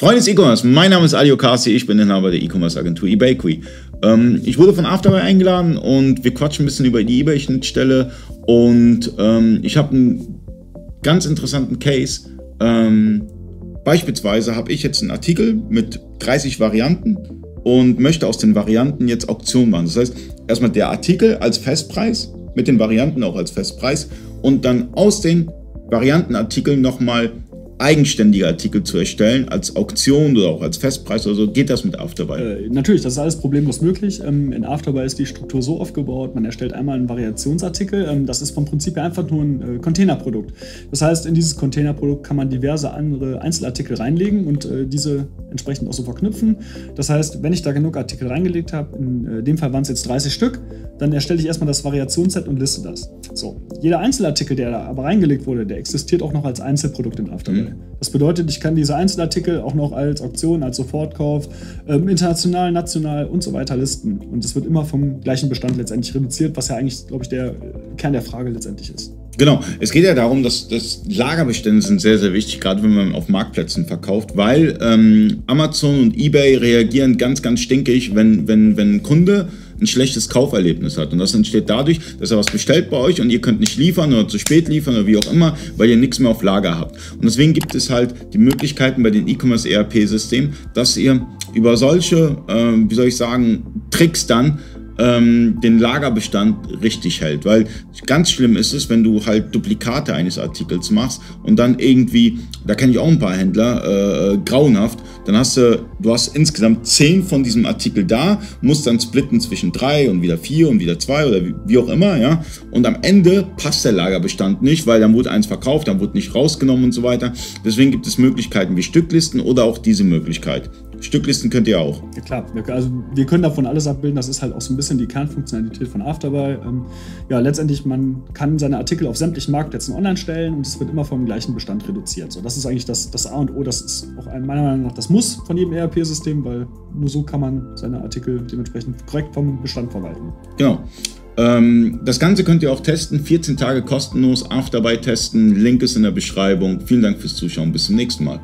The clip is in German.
Freunde des E-Commerce, mein Name ist Ali Okasi, ich bin Inhaber der E-Commerce-Agentur eBakery. Ähm, ich wurde von Afterbuy eingeladen und wir quatschen ein bisschen über die eBay-Schnittstelle und ähm, ich habe einen ganz interessanten Case. Ähm, beispielsweise habe ich jetzt einen Artikel mit 30 Varianten und möchte aus den Varianten jetzt Auktion machen. Das heißt, erstmal der Artikel als Festpreis, mit den Varianten auch als Festpreis und dann aus den Variantenartikeln nochmal eigenständige Artikel zu erstellen, als Auktion oder auch als Festpreis oder so, geht das mit Afterbuy? Äh, natürlich, das ist alles problemlos möglich. Ähm, in Afterbuy ist die Struktur so aufgebaut, man erstellt einmal einen Variationsartikel. Ähm, das ist vom Prinzip her einfach nur ein äh, Containerprodukt. Das heißt, in dieses Containerprodukt kann man diverse andere Einzelartikel reinlegen und äh, diese entsprechend auch so verknüpfen. Das heißt, wenn ich da genug Artikel reingelegt habe, in äh, dem Fall waren es jetzt 30 Stück, dann erstelle ich erstmal das Variationsset und liste das. So, jeder Einzelartikel, der da aber reingelegt wurde, der existiert auch noch als Einzelprodukt in Afterbuy. Mhm. Das bedeutet, ich kann diese Einzelartikel auch noch als Auktion, als Sofortkauf, ähm, international, national und so weiter listen. Und es wird immer vom gleichen Bestand letztendlich reduziert, was ja eigentlich, glaube ich, der Kern der Frage letztendlich ist. Genau, es geht ja darum, dass, dass Lagerbestände sind sehr, sehr wichtig, gerade wenn man auf Marktplätzen verkauft, weil ähm, Amazon und eBay reagieren ganz, ganz stinkig, wenn, wenn, wenn ein Kunde ein schlechtes Kauferlebnis hat. Und das entsteht dadurch, dass er was bestellt bei euch und ihr könnt nicht liefern oder zu spät liefern oder wie auch immer, weil ihr nichts mehr auf Lager habt. Und deswegen gibt es halt die Möglichkeiten bei den E-Commerce ERP-Systemen, dass ihr über solche, äh, wie soll ich sagen, Tricks dann ähm, den Lagerbestand richtig hält. Weil ganz schlimm ist es, wenn du halt Duplikate eines Artikels machst und dann irgendwie, da kenne ich auch ein paar Händler, äh, grauenhaft, dann hast du, du hast insgesamt zehn von diesem Artikel da, musst dann splitten zwischen drei und wieder vier und wieder zwei oder wie, wie auch immer, ja. Und am Ende passt der Lagerbestand nicht, weil dann wurde eins verkauft, dann wurde nicht rausgenommen und so weiter. Deswegen gibt es Möglichkeiten wie Stücklisten oder auch diese Möglichkeit. Stücklisten könnt ihr auch. Ja klar, also wir können davon alles abbilden. Das ist halt auch so ein bisschen die Kernfunktionalität von Afterbuy. Ähm, ja, letztendlich, man kann seine Artikel auf sämtlichen Marktplätzen online stellen und es wird immer vom gleichen Bestand reduziert. So, das ist eigentlich das, das A und O. Das ist auch meiner Meinung nach das Muss von jedem ERP-System, weil nur so kann man seine Artikel dementsprechend korrekt vom Bestand verwalten. Genau. Ähm, das Ganze könnt ihr auch testen. 14 Tage kostenlos. Afterbuy testen. Link ist in der Beschreibung. Vielen Dank fürs Zuschauen. Bis zum nächsten Mal.